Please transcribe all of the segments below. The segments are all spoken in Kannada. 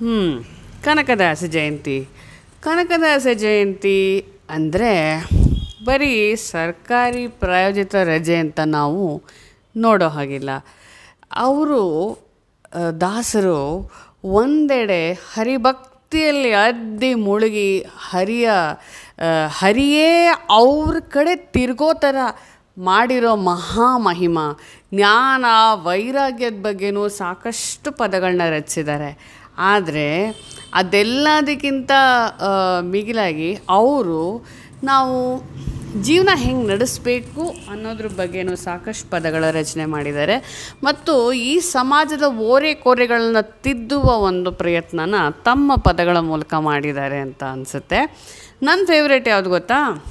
ಹ್ಞೂ ಕನಕದಾಸ ಜಯಂತಿ. ಕನಕದಾಸ ಜಯಂತಿ ಅಂದರೆ ಬರೀ ಸರ್ಕಾರಿ ಪ್ರಾಯೋಜಿತ ರಜೆ ಅಂತ ನಾವು ನೋಡೋ ಹಾಗಿಲ್ಲ. ಅವರು ದಾಸರು ಒಂದೆಡೆ ಹರಿಭಕ್ತಿಯಲ್ಲಿ ಅದ್ದಿ ಮುಳುಗಿ ಹರಿಯ ಹರಿಯೇ ಅವ್ರ ಕಡೆ ತಿರ್ಗೋ ಥರ ಮಾಡಿರೋ ಮಹಾಮಹಿಮ ಜ್ಞಾನ, ವೈರಾಗ್ಯದ ಬಗ್ಗೆನೂ ಸಾಕಷ್ಟು ಪದಗಳನ್ನ ರಚಿಸಿದ್ದಾರೆ. ಆದರೆ ಅದೆಲ್ಲದಕ್ಕಿಂತ ಮಿಗಿಲಾಗಿ ಅವರು ನಾವು ಜೀವನ ಹೆಂಗೆ ನಡೆಸಬೇಕು ಅನ್ನೋದ್ರ ಬಗ್ಗೆನೂ ಸಾಕಷ್ಟು ಪದಗಳ ರಚನೆ ಮಾಡಿದ್ದಾರೆ. ಮತ್ತು ಈ ಸಮಾಜದ ಓರೆ ಕೋರೆಗಳನ್ನ ತಿದ್ದುವ ಒಂದು ಪ್ರಯತ್ನನ ತಮ್ಮ ಪದಗಳ ಮೂಲಕ ಮಾಡಿದ್ದಾರೆ ಅಂತ ಅನಿಸುತ್ತೆ. ನನ್ನ ಫೇವ್ರೇಟ್ ಯಾವುದು ಗೊತ್ತಾ?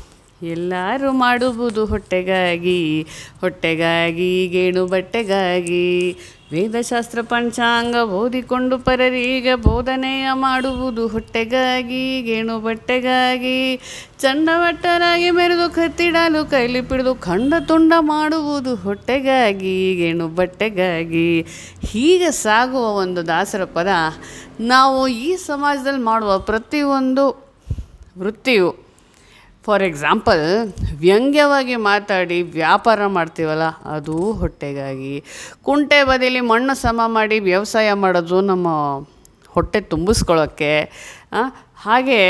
ಎಲ್ಲರೂ ಮಾಡುವುದು ಹೊಟ್ಟೆಗಾಗಿ ಹೊಟ್ಟೆಗಾಗಿ, ಗೇಣು ಬಟ್ಟೆಗಾಗಿ. ವೇದಶಾಸ್ತ್ರ ಪಂಚಾಂಗ ಓದಿಕೊಂಡು ಪರರೀಗ ಬೋಧನೆಯ ಮಾಡುವುದು ಹೊಟ್ಟೆಗಾಗಿ, ಗೇಣು ಬಟ್ಟೆಗಾಗಿ. ಚಂಡವಟ್ಟರಾಗಿ ಮೆರೆದು ಕತ್ತಿಡಲು, ಕೈಲಿ ಪಿಡಿದು ಖಂಡ ತುಂಡ ಮಾಡುವುದು ಹೊಟ್ಟೆಗಾಗಿ, ಗೇಣು ಬಟ್ಟೆಗಾಗಿ. ಹೀಗೆ ಸಾಗುವ ಒಂದು ದಾಸರ ಪದ ನಾವು ಈ ಸಮಾಜದಲ್ಲಿ ಮಾಡುವ ಪ್ರತಿಯೊಂದು ವೃತ್ತಿಯು. ಫಾರ್ ಎಕ್ಸಾಂಪಲ್, ವ್ಯಂಗ್ಯವಾಗಿ ಮಾತಾಡಿ ವ್ಯಾಪಾರ ಮಾಡ್ತೀವಲ್ಲ, ಅದು ಹೊಟ್ಟೆಗಾಗಿ. ಕುಂಟೆ ಬದಿಲಿ ಮಣ್ಣು ಸಮ ಮಾಡಿ ವ್ಯವಸಾಯ ಮಾಡೋದು ನಮ್ಮ ಹೊಟ್ಟೆ ತುಂಬಿಸ್ಕೊಳ್ಳೋಕ್ಕೆ ಹಾಗೆ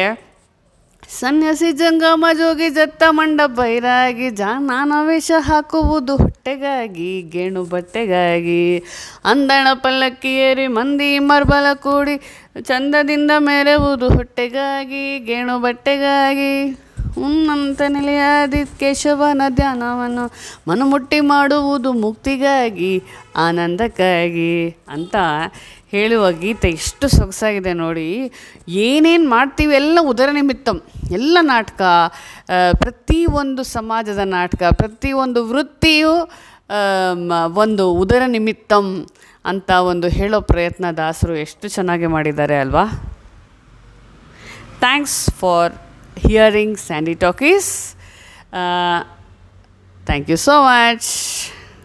ಸನ್ಯಾಸಿ ಜಂಗಮ ಜೋಗಿ ಜತ್ತ ಮಂಡ ಬೈರಾಗಿ ಜಾನಾನ ವೇಷ ಹಾಕುವುದು ಹೊಟ್ಟೆಗಾಗಿ, ಗೇಣು ಬಟ್ಟೆಗಾಗಿ. ಅಂದಣ ಪಲ್ಲಕ್ಕಿ ಏರಿ ಮಂದಿ ಮರ್ಬಲ ಕೂಡಿ, ಚಂದದಿಂದ ಮೆರೆವುದು ಹೊಟ್ಟೆಗಾಗಿ, ಗೇಣು ಬಟ್ಟೆಗಾಗಿ. ಉನ್ನಂತ ನೆಲೆಯಾದಿ ಕೇಶವನ ಧ್ಯಾನವನ್ನು ಮನಮುಟ್ಟಿ ಮಾಡುವುದು ಮುಕ್ತಿಗಾಗಿ, ಆನಂದಕ್ಕಾಗಿ ಅಂತ ಹೇಳುವ ಗೀತೆ ಎಷ್ಟು ಸೊಗಸಾಗಿದೆ ನೋಡಿ. ಏನೇನು ಮಾಡ್ತೀವಿ ಎಲ್ಲ ಉದರ ನಿಮಿತ್ತಂ. ಎಲ್ಲ ನಾಟಕ ಪ್ರತಿ ಪ್ರತಿಯೊಂದು ಸಮಾಜದ ನಾಟಕ ಪ್ರತಿಯೊಂದು ವೃತ್ತಿಯು ಒಂದು ಉದರ ನಿಮಿತ್ತಂ ಅಂತ ಒಂದು ಹೇಳೋ ಪ್ರಯತ್ನ ದಾಸರು ಎಷ್ಟು ಚೆನ್ನಾಗಿ ಮಾಡಿದ್ದಾರೆ ಅಲ್ವಾ. Thanks for hearing Sandy Talkies. Uh, thank you so much.